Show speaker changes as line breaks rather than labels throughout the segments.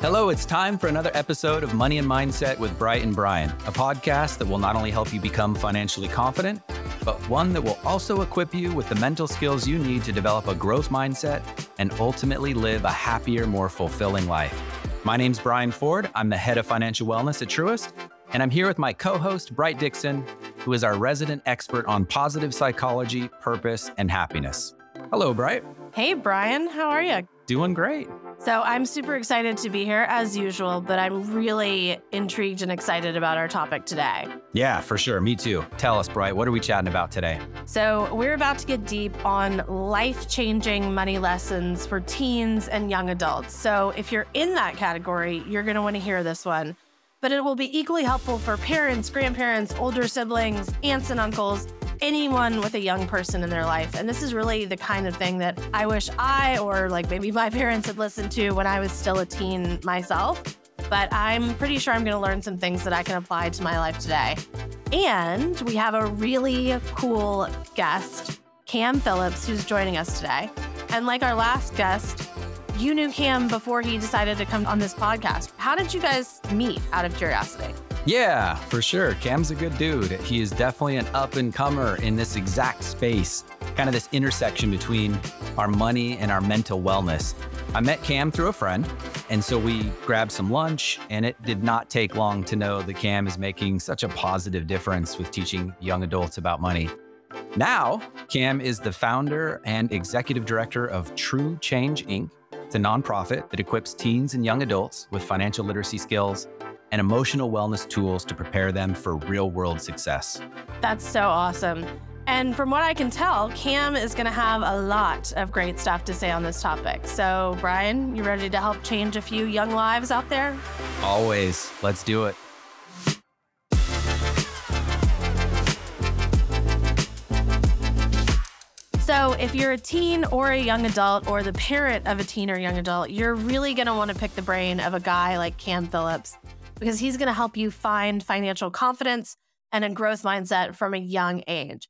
Hello, it's time for another episode of Money and Mindset with Bright and Brian, a podcast that will not only help you become financially confident, but one that will also equip you with the mental skills you need to develop a growth mindset and ultimately live a happier, more fulfilling life. My name's Brian Ford. I'm the head of financial wellness at Truist, and I'm here with my co host, Bright Dixon, who is our resident expert on positive psychology, purpose, and happiness. Hello, Bright.
Hey, Brian. How are you?
Doing great.
So, I'm super excited to be here as usual, but I'm really intrigued and excited about our topic today.
Yeah, for sure. Me too. Tell us, Bright, what are we chatting about today?
So, we're about to get deep on life changing money lessons for teens and young adults. So, if you're in that category, you're going to want to hear this one. But it will be equally helpful for parents, grandparents, older siblings, aunts, and uncles anyone with a young person in their life. And this is really the kind of thing that I wish I or like maybe my parents had listened to when I was still a teen myself. But I'm pretty sure I'm going to learn some things that I can apply to my life today. And we have a really cool guest, Kam Phillips, who's joining us today. And like our last guest, you knew Kam before he decided to come on this podcast. How did you guys meet out of curiosity?
Yeah, for sure. Kam's a good dude. He is definitely an up and comer in this exact space, kind of this intersection between our money and our mental wellness. I met Kam through a friend, and so we grabbed some lunch, and it did not take long to know that Kam is making such a positive difference with teaching young adults about money. Now, Kam is the founder and executive director of True Change Inc. It's a nonprofit that equips teens and young adults with financial literacy skills and emotional wellness tools to prepare them for real world success.
That's so awesome. And from what I can tell, Kam is going to have a lot of great stuff to say on this topic. So, Brian, you ready to help change a few young lives out there?
Always. Let's do it.
So, if you're a teen or a young adult or the parent of a teen or young adult, you're really going to want to pick the brain of a guy like Kam Phillips because he's going to help you find financial confidence and a growth mindset from a young age.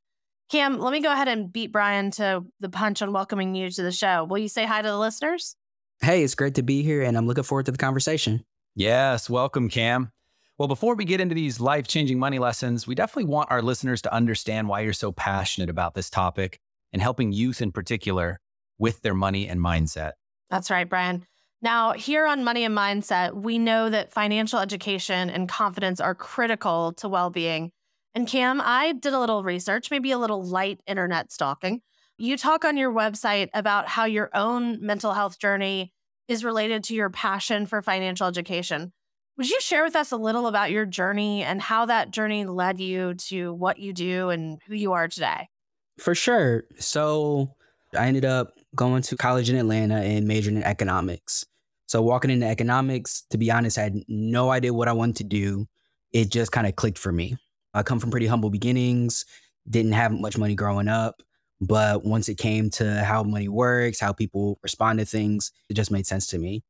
Kam, let me go ahead and beat Brian to the punch on welcoming you to the show. Will you say hi to the listeners?
Hey, it's great to be here and I'm looking forward to the conversation.
Yes, welcome, Kam. Well, before we get into these life changing money lessons, we definitely want our listeners to understand why you're so passionate about this topic and helping youth in particular with their money and mindset.
That's right, Brian. Now, here on Money and Mindset, we know that financial education and confidence are critical to well being. And Kam, I did a little research, maybe a little light internet stalking. You talk on your website about how your own mental health journey is related to your passion for financial education. Would you share with us a little about your journey and how that journey led you to what you do and who you are today?
For sure. So, I ended up going to college in Atlanta and majoring in economics. So walking into economics, to be honest, I had no idea what I wanted to do. It just kind of clicked for me. I come from pretty humble beginnings, didn't have much money growing up, but once it came to how money works, how people respond to things, it just made sense to me.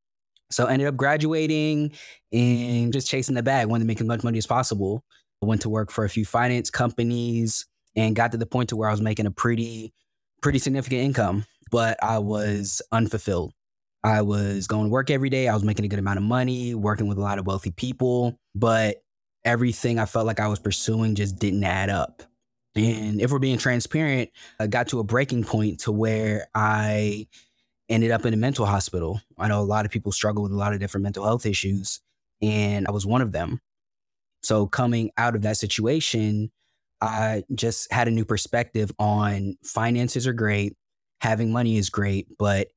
So I ended up graduating and just chasing the bag, wanted to make as much money as possible. I went to work for a few finance companies and got to the point to where I was making a pretty, pretty significant income, but I was unfulfilled. I was going to work every day. I was making a good amount of money, working with a lot of wealthy people, but everything I felt like I was pursuing just didn't add up. And if we're being transparent, I got to a breaking point to where I ended up in a mental hospital. I know a lot of people struggle with a lot of different mental health issues, and I was one of them. So, coming out of that situation, I just had a new perspective on finances are great, having money is great, but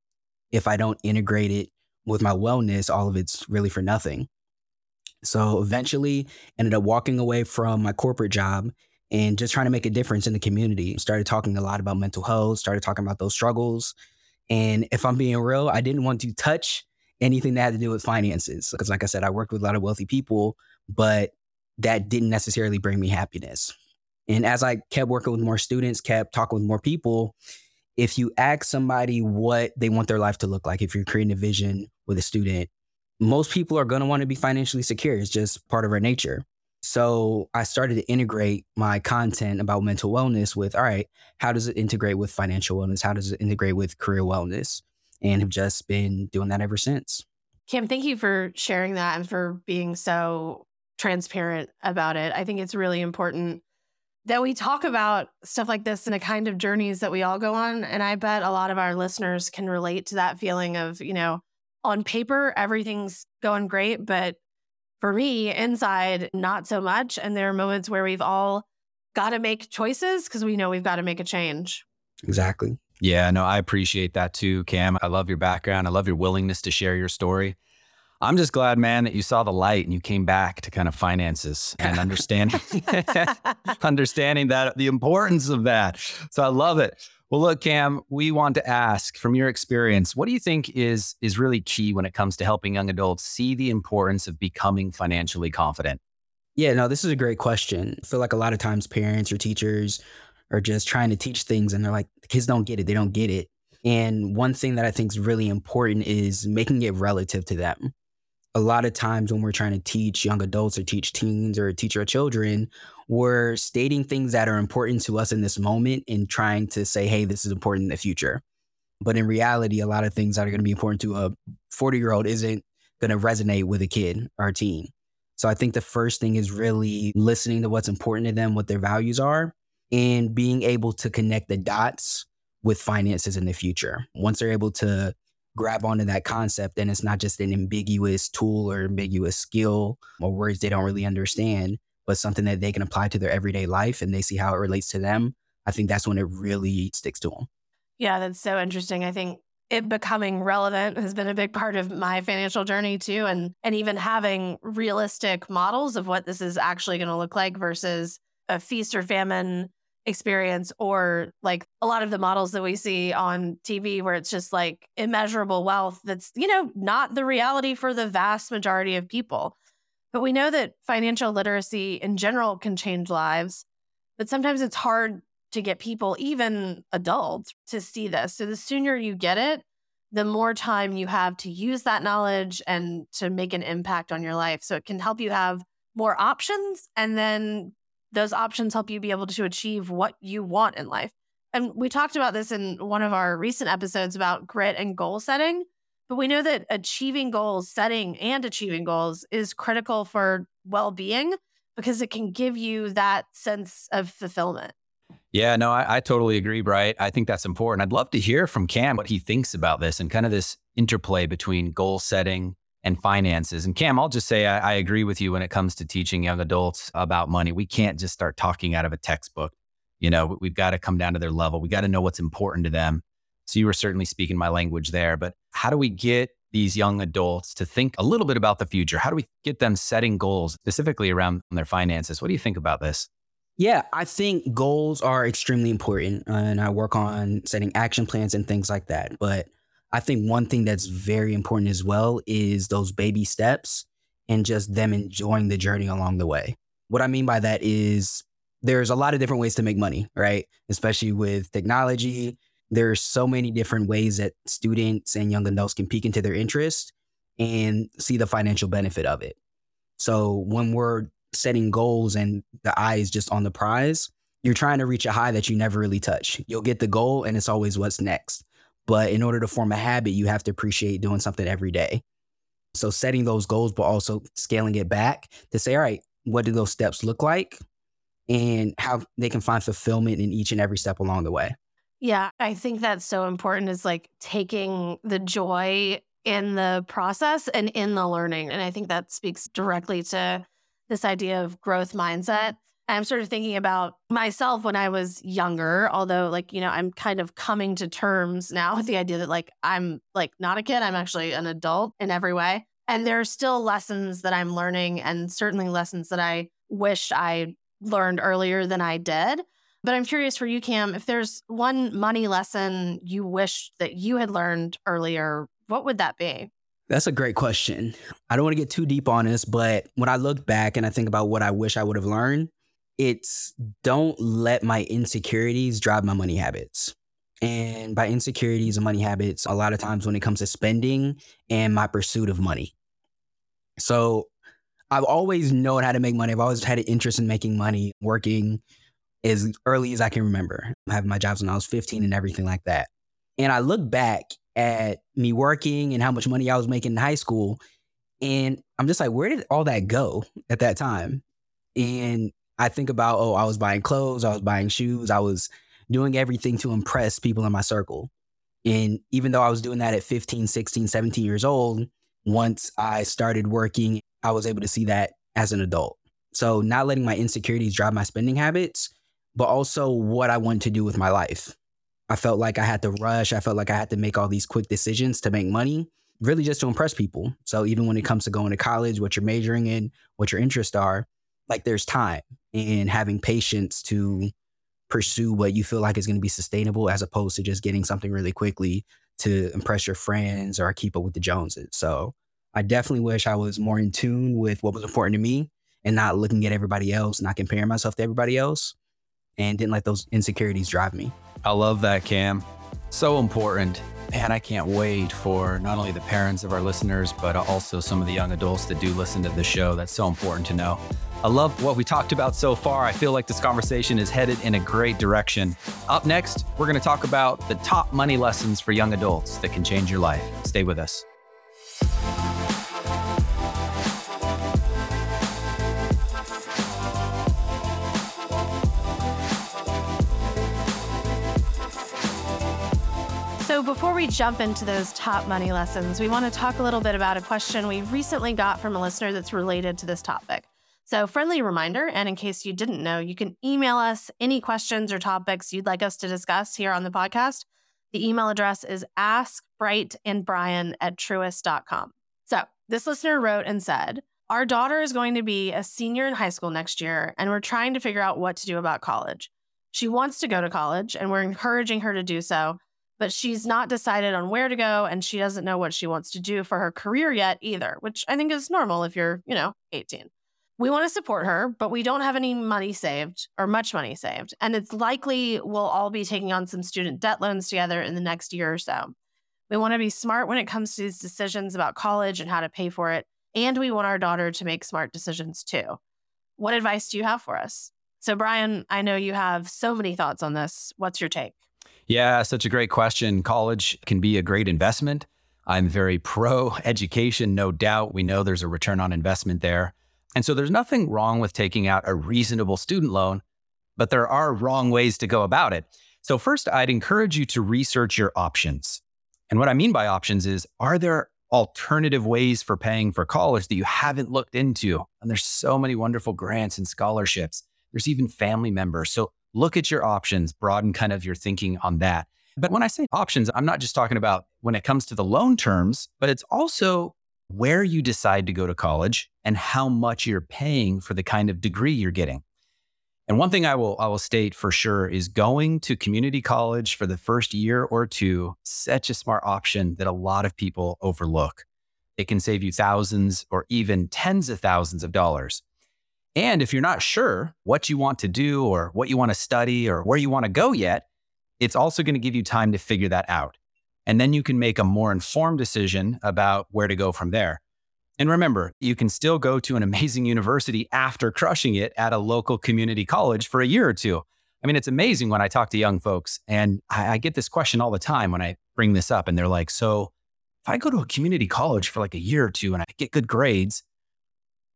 if I don't integrate it with my wellness, all of it's really for nothing. So eventually ended up walking away from my corporate job and just trying to make a difference in the community. Started talking a lot about mental health, started talking about those struggles. And if I'm being real, I didn't want to touch anything that had to do with finances. Because like I said, I worked with a lot of wealthy people, but that didn't necessarily bring me happiness. And as I kept working with more students, kept talking with more people, if you ask somebody what they want their life to look like, if you're creating a vision with a student, most people are going to want to be financially secure. It's just part of our nature. So I started to integrate my content about mental wellness with, all right, how does it integrate with financial wellness? How does it integrate with career wellness? And have just been doing that ever since.
Kim, thank you for sharing that and for being so transparent about it. I think it's really important that we talk about stuff like this and the kind of journeys that we all go on. And I bet a lot of our listeners can relate to that feeling of, you know, on paper, everything's going great, but for me, inside, not so much. And there are moments where we've all got to make choices because we know we've got to make a change.
Exactly.
Yeah, no, I appreciate that too, Kam. I love your background. I love your willingness to share your story. I'm just glad, man, that you saw the light and you came back to kind of finances and understanding understanding that the importance of that. So I love it. Well, look, Kam, we want to ask from your experience, what do you think is is really key when it comes to helping young adults see the importance of becoming financially confident?
Yeah, no, this is a great question. I feel like a lot of times parents or teachers are just trying to teach things and they're like, the kids don't get it. They don't get it. And one thing that I think is really important is making it relative to them. A lot of times when we're trying to teach young adults or teach teens or teach our children, we're stating things that are important to us in this moment and trying to say, hey, this is important in the future. But in reality, a lot of things that are going to be important to a 40 year old isn't going to resonate with a kid or a teen. So I think the first thing is really listening to what's important to them, what their values are, and being able to connect the dots with finances in the future. Once they're able to grab onto that concept, and it's not just an ambiguous tool or ambiguous skill or words they don't really understand, but something that they can apply to their everyday life and they see how it relates to them. I think that's when it really sticks to them.
Yeah, that's so interesting. I think it becoming relevant has been a big part of my financial journey too and and even having realistic models of what this is actually going to look like versus a feast or famine experience or like a lot of the models that we see on TV where it's just like immeasurable wealth that's you know not the reality for the vast majority of people but we know that financial literacy in general can change lives but sometimes it's hard to get people, even adults, to see this. So the sooner you get it, the more time you have to use that knowledge and to make an impact on your life. So it can help you have more options. And then those options help you be able to achieve what you want in life. And we talked about this in one of our recent episodes about grit and goal setting. But we know that achieving goals, setting and achieving goals is critical for well being because it can give you that sense of fulfillment.
Yeah, no, I, I, totally agree, Bright. I think that's important. I'd love to hear from Kam what he thinks about this and kind of this interplay between goal setting and finances. And Kam, I'll just say I, I agree with you when it comes to teaching young adults about money. We can't just start talking out of a textbook. You know, we've got to come down to their level. We got to know what's important to them. So you were certainly speaking my language there. But how do we get these young adults to think a little bit about the future? How do we get them setting goals specifically around their finances? What do you think about this?
Yeah, I think goals are extremely important, and I work on setting action plans and things like that. But I think one thing that's very important as well is those baby steps and just them enjoying the journey along the way. What I mean by that is there's a lot of different ways to make money, right? Especially with technology. There's so many different ways that students and young adults can peek into their interest and see the financial benefit of it. So when we're setting goals and the eye is just on the prize, you're trying to reach a high that you never really touch. You'll get the goal and it's always what's next. But in order to form a habit, you have to appreciate doing something every day. So setting those goals, but also scaling it back to say, all right, what do those steps look like? And how they can find fulfillment in each and every step along the way.
Yeah, I think that's so important is like taking the joy in the process and in the learning. And I think that speaks directly to this idea of growth mindset. I'm sort of thinking about myself when I was younger, although like, you know, I'm kind of coming to terms now with the idea that like I'm like not a kid, I'm actually an adult in every way. And there are still lessons that I'm learning and certainly lessons that I wish I learned earlier than I did. But I'm curious for you, Kam, if there's one money lesson you wish that you had learned earlier, what would that be?
That's a great question. I don't want to get too deep on this, but when I look back and I think about what I wish I would have learned, it's don't let my insecurities drive my money habits. And by insecurities and money habits, a lot of times when it comes to spending and my pursuit of money. So I've always known how to make money. I've always had an interest in making money, working as early as I can remember. having my jobs when I was 15 and everything like that. And I look back at me working and how much money I was making in high school. And I'm just like, where did all that go at that time? And I think about, oh, I was buying clothes, I was buying shoes, I was doing everything to impress people in my circle. And even though I was doing that at 15, 16, 17 years old, once I started working, I was able to see that as an adult. So, not letting my insecurities drive my spending habits, but also what I wanted to do with my life. I felt like I had to rush. I felt like I had to make all these quick decisions to make money, really just to impress people. So, even when it comes to going to college, what you're majoring in, what your interests are, like there's time and having patience to pursue what you feel like is going to be sustainable as opposed to just getting something really quickly to impress your friends or keep up with the Joneses. So I definitely wish I was more in tune with what was important to me and not looking at everybody else, not comparing myself to everybody else, and didn't let those insecurities drive me.
I love that, Kam. So important. And I can't wait for not only the parents of our listeners, but also some of the young adults that do listen to the show. That's so important to know. I love what we talked about so far. I feel like this conversation is headed in a great direction. Up next, we're going to talk about the top money lessons for young adults that can change your life. Stay with us.
So, before we jump into those top money lessons, we want to talk a little bit about a question we recently got from a listener that's related to this topic. So, friendly reminder, and in case you didn't know, you can email us any questions or topics you'd like us to discuss here on the podcast. The email address is askbrightandbrian at truist.com. So, this listener wrote and said, Our daughter is going to be a senior in high school next year, and we're trying to figure out what to do about college. She wants to go to college, and we're encouraging her to do so but she's not decided on where to go and she doesn't know what she wants to do for her career yet either, which I think is normal if you're, you know, 18. We want to support her, but we don't have any money saved or much money saved. And it's likely we'll all be taking on some student debt loans together in the next year or so. We want to be smart when it comes to these decisions about college and how to pay for it. And we want our daughter to make smart decisions too. What advice do you have for us? So, Brian, I know you have so many thoughts on this. What's your take?
Yeah, such a great question. College can be a great investment. I'm very pro education, no doubt. We know there's a return on investment there. And so there's nothing wrong with taking out a reasonable student loan, but there are wrong ways to go about it. So, first, I'd encourage you to research your options. And what I mean by options is are there alternative ways for paying for college that you haven't looked into? And there's so many wonderful grants and scholarships. There's even family members. So, look at your options, broaden kind of your thinking on that. But when I say options, I'm not just talking about when it comes to the loan terms, but it's also where you decide to go to college and how much you're paying for the kind of degree you're getting. And one thing I will I will state for sure is going to community college for the first year or two such a smart option that a lot of people overlook. It can save you thousands or even tens of thousands of dollars. And if you're not sure what you want to do or what you want to study or where you want to go yet, it's also going to give you time to figure that out. And then you can make a more informed decision about where to go from there. And remember, you can still go to an amazing university after crushing it at a local community college for a year or two. I mean, it's amazing when I talk to young folks, and I, I get this question all the time when I bring this up, and they're like, So if I go to a community college for like a year or two and I get good grades,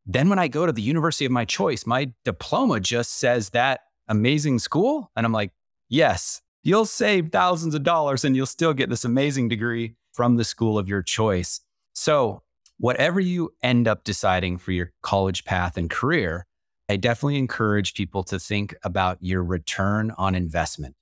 then when I go to the university of my choice, my diploma just says that amazing school. And I'm like, yes, you'll save thousands of dollars and you'll still get this amazing degree from the school of your choice. So, whatever you end up deciding for your college path and career, I definitely encourage people to think about your return on investment.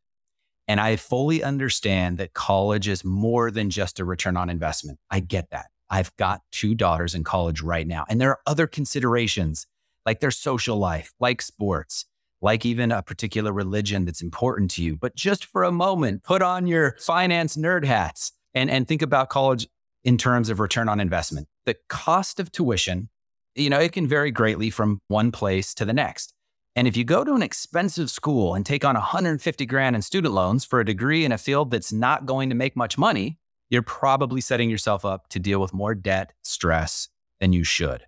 And I fully understand that college is more than just a return on investment. I get that. I've got two daughters in college right now. And there are other considerations like their social life, like sports, like even a particular religion that's important to you. But just for a moment, put on your finance nerd hats and, and think about college in terms of return on investment. The cost of tuition, you know, it can vary greatly from one place to the next. And if you go to an expensive school and take on 150 grand in student loans for a degree in a field that's not going to make much money, you're probably setting yourself up to deal with more debt, stress than you should.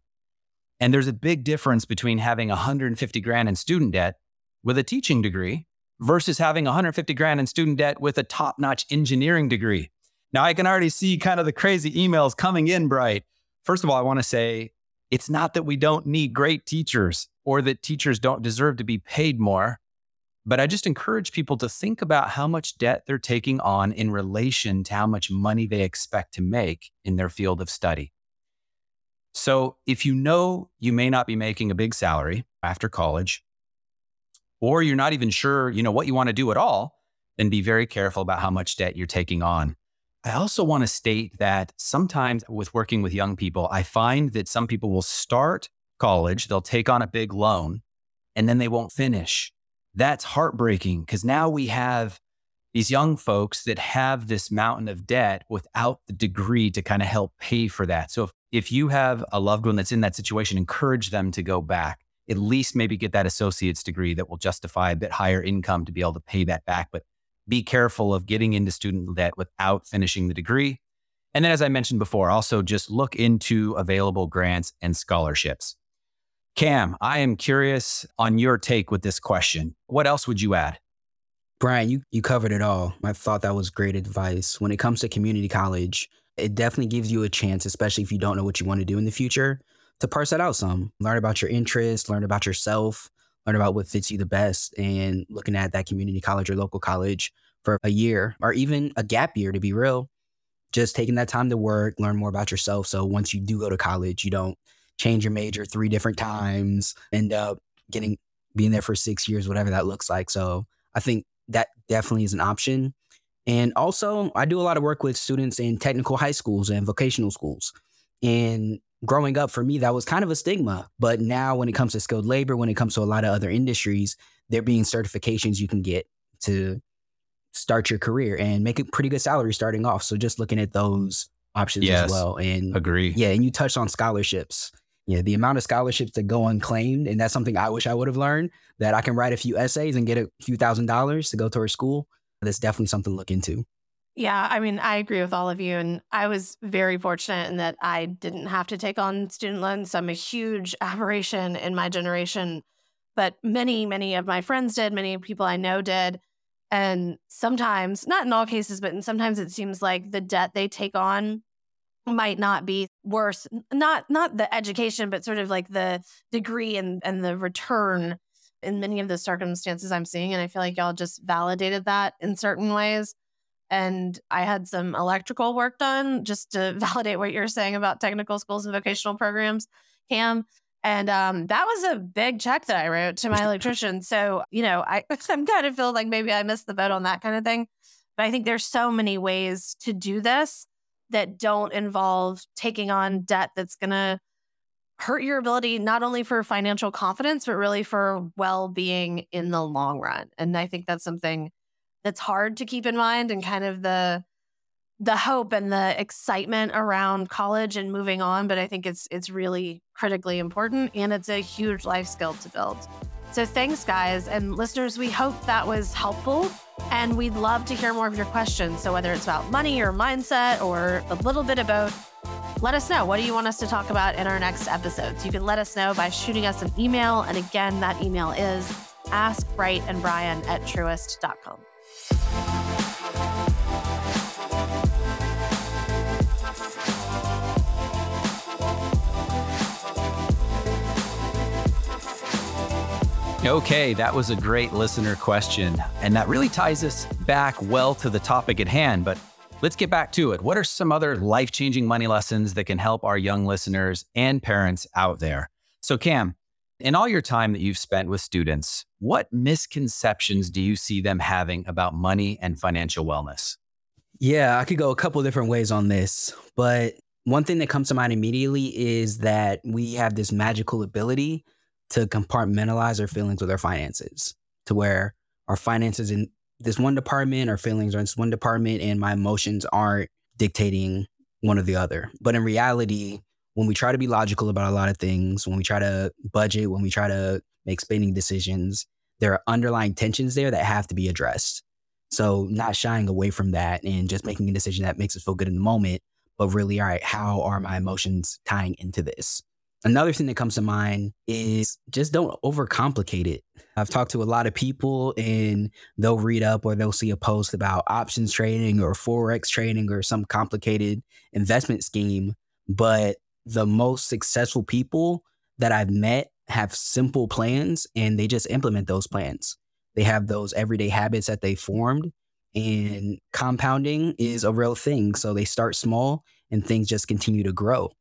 And there's a big difference between having 150 grand in student debt with a teaching degree versus having 150 grand in student debt with a top notch engineering degree. Now I can already see kind of the crazy emails coming in, Bright. First of all, I want to say it's not that we don't need great teachers or that teachers don't deserve to be paid more. But I just encourage people to think about how much debt they're taking on in relation to how much money they expect to make in their field of study. So if you know you may not be making a big salary after college, or you're not even sure, you know, what you want to do at all, then be very careful about how much debt you're taking on. I also want to state that sometimes with working with young people, I find that some people will start college, they'll take on a big loan, and then they won't finish that's heartbreaking because now we have these young folks that have this mountain of debt without the degree to kind of help pay for that. So if, if you have a loved one that's in that situation, encourage them to go back, at least maybe get that associate's degree that will justify a bit higher income to be able to pay that back. But be careful of getting into student debt without finishing the degree. And then, as I mentioned before, also just look into available grants and scholarships. Kam, I am curious on your take with this question. What else would you add?
Brian, you, you covered it all. I thought that was great advice. When it comes to community college, it definitely gives you a chance, especially if you don't know what you want to do in the future, to parse that out some. Learn about your interests, learn about yourself, learn about what fits you the best, and looking at that community college or local college for a year or even a gap year, to be real. Just taking that time to work, learn more about yourself. So once you do go to college, you don't change your major three different times, end up getting being there for six years, whatever that looks like. So I think that definitely is an option. And also, I do a lot of work with students in technical high schools and vocational schools. And growing up, for me, that was kind of a stigma. But now, when it comes to skilled labor, when it comes to a lot of other industries, there being certifications you can get to start your career and make a pretty good salary starting off. So just looking at those options yes, as well. And
agree.
Yeah, and you touched on scholarships yeah, the amount of scholarships that go unclaimed, and that's something I wish I would have learned that I can write a few essays and get a few thousand dollars to go towards school. That's definitely something to look into.
Yeah, I mean, I agree with all of you. And I was very fortunate in that I didn't have to take on student loans. I'm a huge aberration in my generation, but many, many of my friends did, many people I know did. And sometimes, not in all cases, but sometimes it seems like the debt they take on might not be worse not not the education but sort of like the degree and and the return in many of the circumstances i'm seeing and i feel like y'all just validated that in certain ways and i had some electrical work done just to validate what you're saying about technical schools and vocational programs Kam and um, that was a big check that i wrote to my electrician. So you know I, i'm kind of feel like maybe i missed the boat on that kind of thing but i think there's so many ways to do this that don't involve taking on debt that's going to hurt your ability not only for financial confidence but really for well-being in the long run. And i think that's something that's hard to keep in mind and kind of the the hope and the excitement around college and moving on but i think it's it's really critically important and it's a huge life skill to build so thanks guys and listeners we hope that was helpful and we'd love to hear more of your questions. So, whether it's about money or mindset or a little bit about let us know. What do you want us to talk about in our next episodes? You can let us know by shooting us an email. And again, that email is askbrightandbrian at truist.com.
Okay, that was a great listener question. And that really ties us back well to the topic at hand. But let's get back to it. What are some other life changing money lessons that can help our young listeners and parents out there? So, Kam, in all your time that you've spent with students, what misconceptions do you see them having about money and financial wellness?
Yeah, I could go a couple different ways on this, but one thing that comes to mind immediately is that we have this magical ability to compartmentalize our feelings with our finances to where our finances in this one department, our feelings are in this one department, and my emotions aren't dictating one or the other. But in reality, when we try to be logical about a lot of things, when we try to budget, when we try to make spending decisions, there are underlying tensions there that have to be addressed. So, not shying away from that and just making a decision that makes us feel good in the moment, but really, all right, how are my emotions tying into this? Another thing that comes to mind is just don't overcomplicate it. I've talked to a lot of people and they'll read up or they'll see a post about options trading or Forex trading or some complicated investment scheme. But the most successful people that I've met have simple plans and they just implement those plans. They have those everyday habits that they formed and compounding is a real thing. So they start small and things just continue to grow.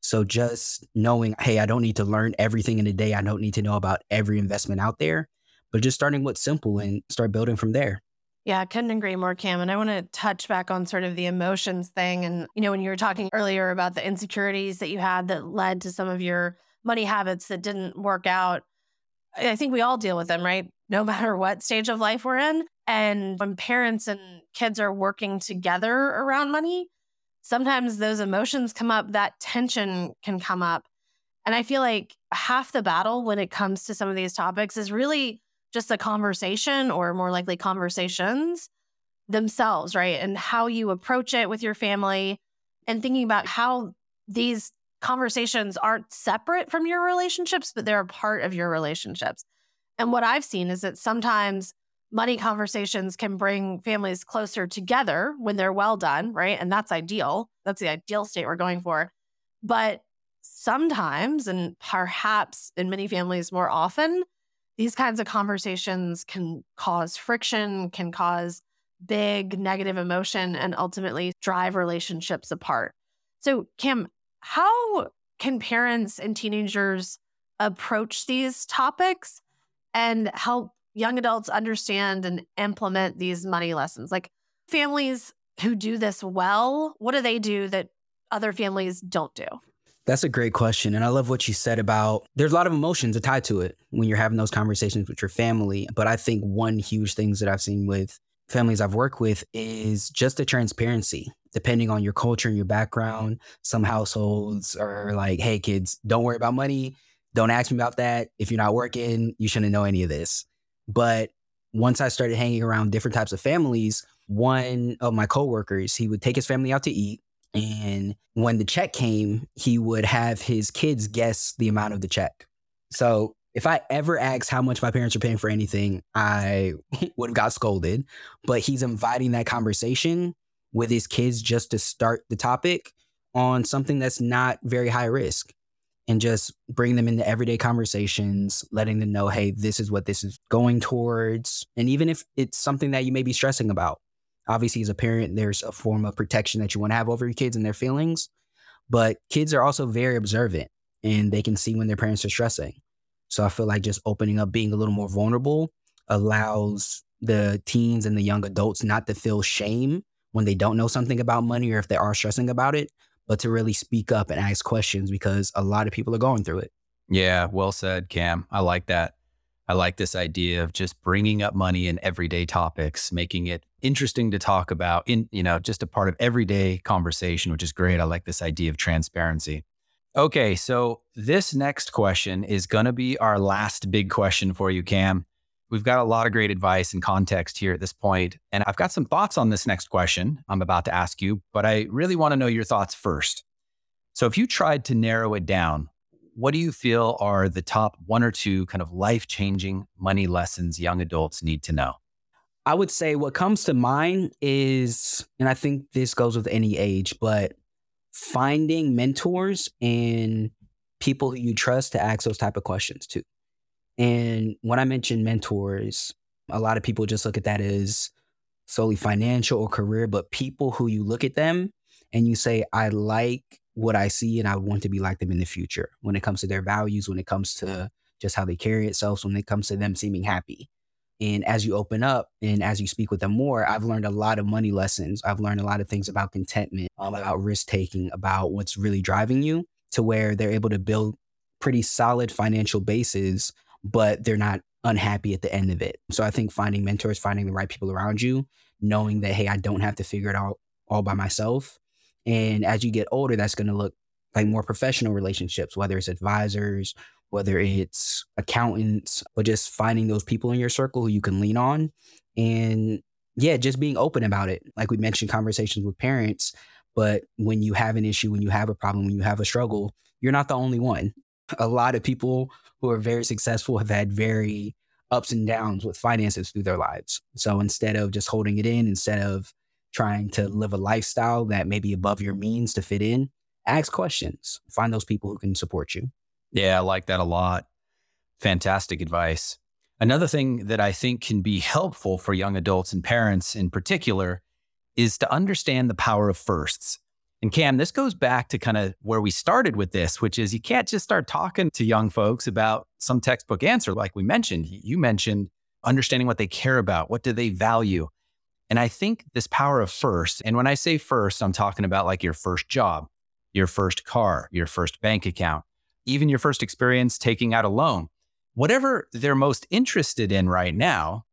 So just knowing, hey, I don't need to learn everything in a day. I don't need to know about every investment out there, but just starting what's simple and start building from there.
Yeah, I couldn't agree more, Kam. And I want to touch back on sort of the emotions thing. And, you know, when you were talking earlier about the insecurities that you had that led to some of your money habits that didn't work out, I think we all deal with them, right? No matter what stage of life we're in. And when parents and kids are working together around money, sometimes those emotions come up, that tension can come up. And I feel like half the battle when it comes to some of these topics is really just a conversation or more likely conversations themselves, right? And how you approach it with your family and thinking about how these conversations aren't separate from your relationships, but they're a part of your relationships. And what I've seen is that sometimes money conversations can bring families closer together when they're well done, right? And that's ideal. That's the ideal state we're going for. But sometimes, and perhaps in many families more often, these kinds of conversations can cause friction, can cause big negative emotion, and ultimately drive relationships apart. So, Kam, how can parents and teenagers approach these topics and help young adults understand and implement these money lessons? Like families who do this well, what do they do that other families don't do?
That's a great question. And I love what you said about there's a lot of emotions tied to it when you're having those conversations with your family. But I think one huge things that I've seen with families I've worked with is just the transparency. Depending on your culture and your background, some households are like, hey, kids, don't worry about money. Don't ask me about that. If you're not working, you shouldn't know any of this. But once I started hanging around different types of families, one of my coworkers, he would take his family out to eat. And when the check came, he would have his kids guess the amount of the check. So if I ever asked how much my parents are paying for anything, I would have got scolded. But he's inviting that conversation with his kids just to start the topic on something that's not very high risk and just bring them into everyday conversations, letting them know, hey, this is what this is going towards. And even if it's something that you may be stressing about, obviously, as a parent, there's a form of protection that you want to have over your kids and their feelings. But kids are also very observant and they can see when their parents are stressing. So I feel like just opening up, being a little more vulnerable allows the teens and the young adults not to feel shame when they don't know something about money or if they are stressing about it, but to really speak up and ask questions because a lot of people are going through it.
Yeah, well said, Kam. I like that. I like this idea of just bringing up money in everyday topics, making it interesting to talk about in, you know, just a part of everyday conversation, which is great. I like this idea of transparency. Okay, so this next question is going to be our last big question for you, Kam. We've got a lot of great advice and context here at this point, and I've got some thoughts on this next question I'm about to ask you, but I really want to know your thoughts first. So, if you tried to narrow it down, what do you feel are the top one or two kind of life changing money lessons young adults need to know?
I would say what comes to mind is, and I think this goes with any age, but finding mentors and people who you trust to ask those type of questions to. And when I mention mentors, a lot of people just look at that as solely financial or career, but people who you look at them and you say, I like what I see and I want to be like them in the future when it comes to their values, when it comes to just how they carry itself, when it comes to them seeming happy. And as you open up and as you speak with them more, I've learned a lot of money lessons. I've learned a lot of things about contentment, um, about risk taking, about what's really driving you to where they're able to build pretty solid financial bases but they're not unhappy at the end of it. So I think finding mentors, finding the right people around you, knowing that, hey, I don't have to figure it out all by myself. And as you get older, that's going to look like more professional relationships, whether it's advisors, whether it's accountants, or just finding those people in your circle who you can lean on. And yeah, just being open about it. Like we mentioned, conversations with parents. But when you have an issue, when you have a problem, when you have a struggle, you're not the only one. A lot of people who are very successful have had very ups and downs with finances through their lives. So instead of just holding it in, instead of trying to live a lifestyle that may be above your means to fit in, ask questions. Find those people who can support you.
Yeah, I like that a lot. Fantastic advice. Another thing that I think can be helpful for young adults and parents in particular is to understand the power of firsts. And Kam, this goes back to kind of where we started with this, which is you can't just start talking to young folks about some textbook answer. Like we mentioned, you mentioned understanding what they care about, what do they value. And I think this power of first, and when I say first, I'm talking about like your first job, your first car, your first bank account, even your first experience taking out a loan, whatever they're most interested in right now,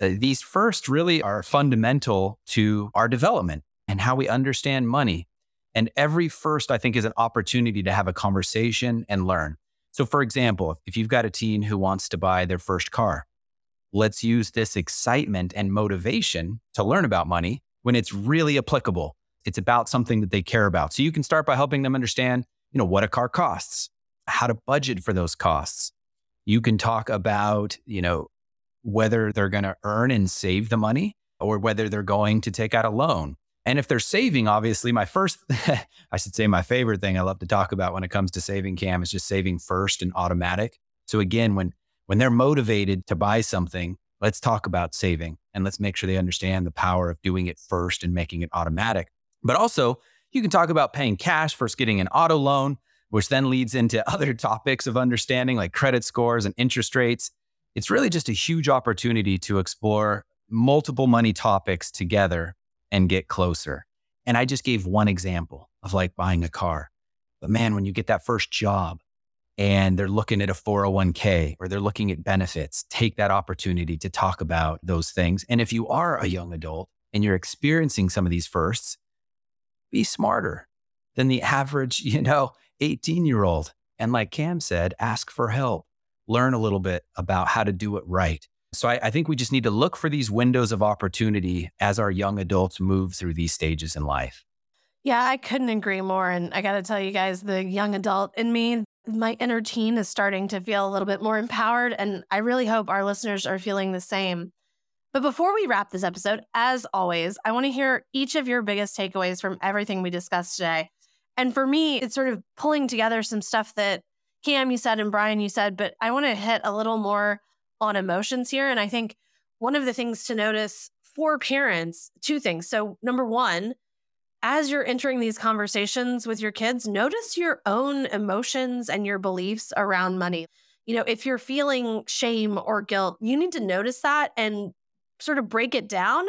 uh, these first really are fundamental to our development and how we understand money. And every first, I think, is an opportunity to have a conversation and learn. So, for example, if you've got a teen who wants to buy their first car, let's use this excitement and motivation to learn about money when it's really applicable. It's about something that they care about. So you can start by helping them understand, you know, what a car costs, how to budget for those costs. You can talk about, you know, whether they're going to earn and save the money or whether they're going to take out a loan. And if they're saving, obviously, my first, I should say, my favorite thing I love to talk about when it comes to saving Kam is just saving first and automatic. So again, when when they're motivated to buy something, let's talk about saving and let's make sure they understand the power of doing it first and making it automatic. But also, you can talk about paying cash versus getting an auto loan, which then leads into other topics of understanding like credit scores and interest rates. It's really just a huge opportunity to explore multiple money topics together and get closer. And I just gave one example of like buying a car. But man, when you get that first job and they're looking at a 401k or they're looking at benefits, take that opportunity to talk about those things. And if you are a young adult and you're experiencing some of these firsts, be smarter than the average, you know, 18 year old. And like Kam said, ask for help, learn a little bit about how to do it right. So I, I, think we just need to look for these windows of opportunity as our young adults move through these stages in life.
Yeah, I couldn't agree more. And I got to tell you guys, the young adult in me, my inner teen is starting to feel a little bit more empowered. And I really hope our listeners are feeling the same. But before we wrap this episode, as always, I want to hear each of your biggest takeaways from everything we discussed today. And for me, it's sort of pulling together some stuff that Kam, you said, and Brian, you said, but I want to hit a little more on emotions here. And I think one of the things to notice for parents, two things. So, number one, as you're entering these conversations with your kids, notice your own emotions and your beliefs around money. You know, if you're feeling shame or guilt, you need to notice that and sort of break it down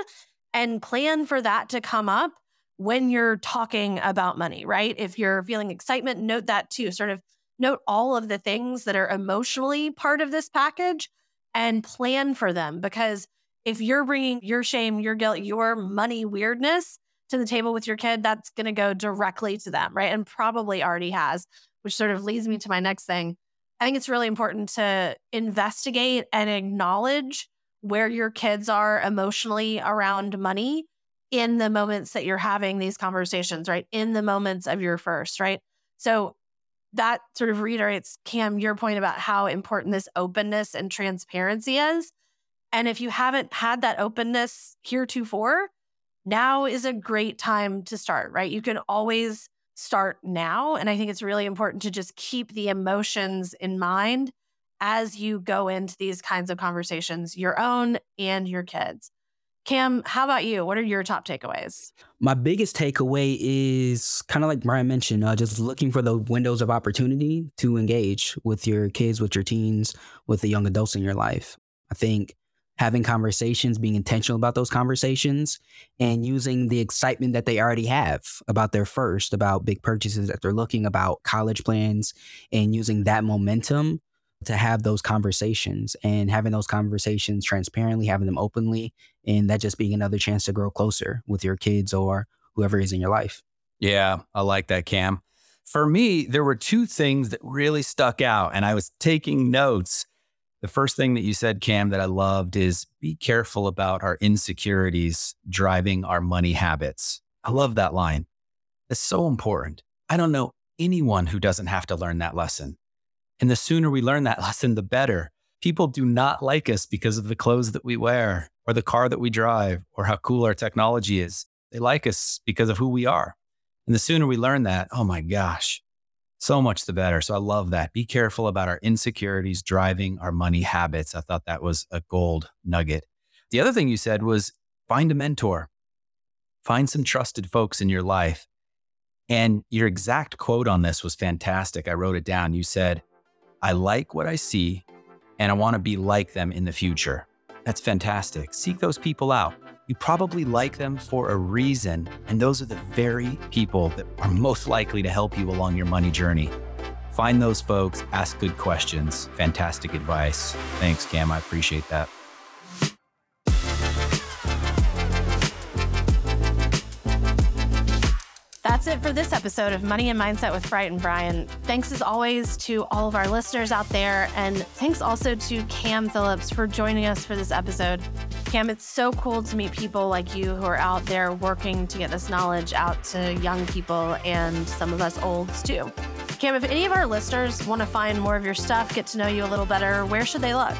and plan for that to come up when you're talking about money, right? If you're feeling excitement, note that too. Sort of note all of the things that are emotionally part of this package and plan for them. Because if you're bringing your shame, your guilt, your money weirdness to the table with your kid, that's going to go directly to them, right? And probably already has, which sort of leads me to my next thing. I think it's really important to investigate and acknowledge where your kids are emotionally around money in the moments that you're having these conversations, right? In the moments of your first, right? So that sort of reiterates, Kam, your point about how important this openness and transparency is. And if you haven't had that openness heretofore, now is a great time to start, right? You can always start now. And I think it's really important to just keep the emotions in mind as you go into these kinds of conversations, your own and your kids. Kam, how about you? What are your top takeaways?
My biggest takeaway is kind of like Brian mentioned, uh, just looking for the windows of opportunity to engage with your kids, with your teens, with the young adults in your life. I think having conversations, being intentional about those conversations, and using the excitement that they already have about their first, about big purchases that they're looking about, college plans, and using that momentum to have those conversations and having those conversations transparently, having them openly, and that just being another chance to grow closer with your kids or whoever is in your life.
Yeah, I like that, Kam. For me, there were two things that really stuck out, and I was taking notes. The first thing that you said, Kam, that I loved is be careful about our insecurities driving our money habits. I love that line. It's so important. I don't know anyone who doesn't have to learn that lesson. And the sooner we learn that lesson, the better. People do not like us because of the clothes that we wear or the car that we drive or how cool our technology is. They like us because of who we are. And the sooner we learn that, oh my gosh, so much the better. So I love that. Be careful about our insecurities driving our money habits. I thought that was a gold nugget. The other thing you said was find a mentor, find some trusted folks in your life. And your exact quote on this was fantastic. I wrote it down. You said, I like what I see and I want to be like them in the future. That's fantastic. Seek those people out. You probably like them for a reason, and those are the very people that are most likely to help you along your money journey. Find those folks, ask good questions. Fantastic advice. Thanks, Kam. I appreciate that.
That's it for this episode of Money and Mindset with Bright and Brian. Thanks as always to all of our listeners out there. And thanks also to Kam Phillips for joining us for this episode. Kam, it's so cool to meet people like you who are out there working to get this knowledge out to young people and some of us olds too. Kam, if any of our listeners want to find more of your stuff, get to know you a little better, where should they look?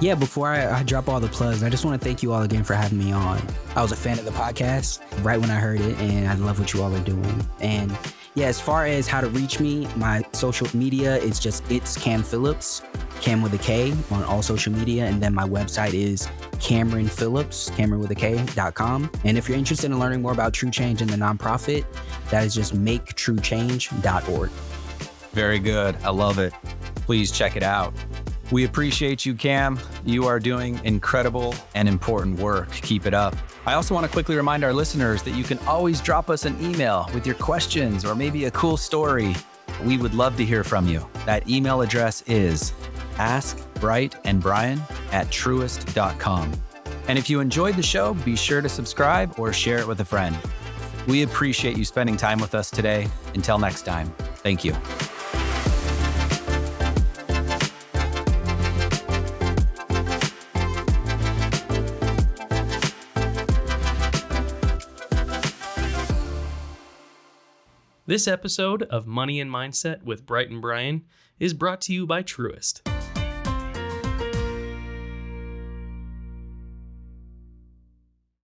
Yeah, before I, I, drop all the plugs, I just want to thank you all again for having me on. I was a fan of the podcast right when I heard it, and I love what you all are doing. And yeah, as far as how to reach me, my social media is just it's Kam Phillips, Kam with a K on all social media, and then my website is Kameron Phillips, Kameron with a K.com. And if you're interested in learning more about True Change and the nonprofit, that is just maketruechange.org.
Very good. I love it. Please check it out. We appreciate you, Kam. You are doing incredible and important work. Keep it up. I also want to quickly remind our listeners that you can always drop us an email with your questions or maybe a cool story. We would love to hear from you. That email address is askbrightandbrian at truist.com. And if you enjoyed the show, be sure to subscribe or share it with a friend. We appreciate you spending time with us today. Until next time, thank you.
This episode of Money and Mindset with Bright and Brian is brought to you by Truist.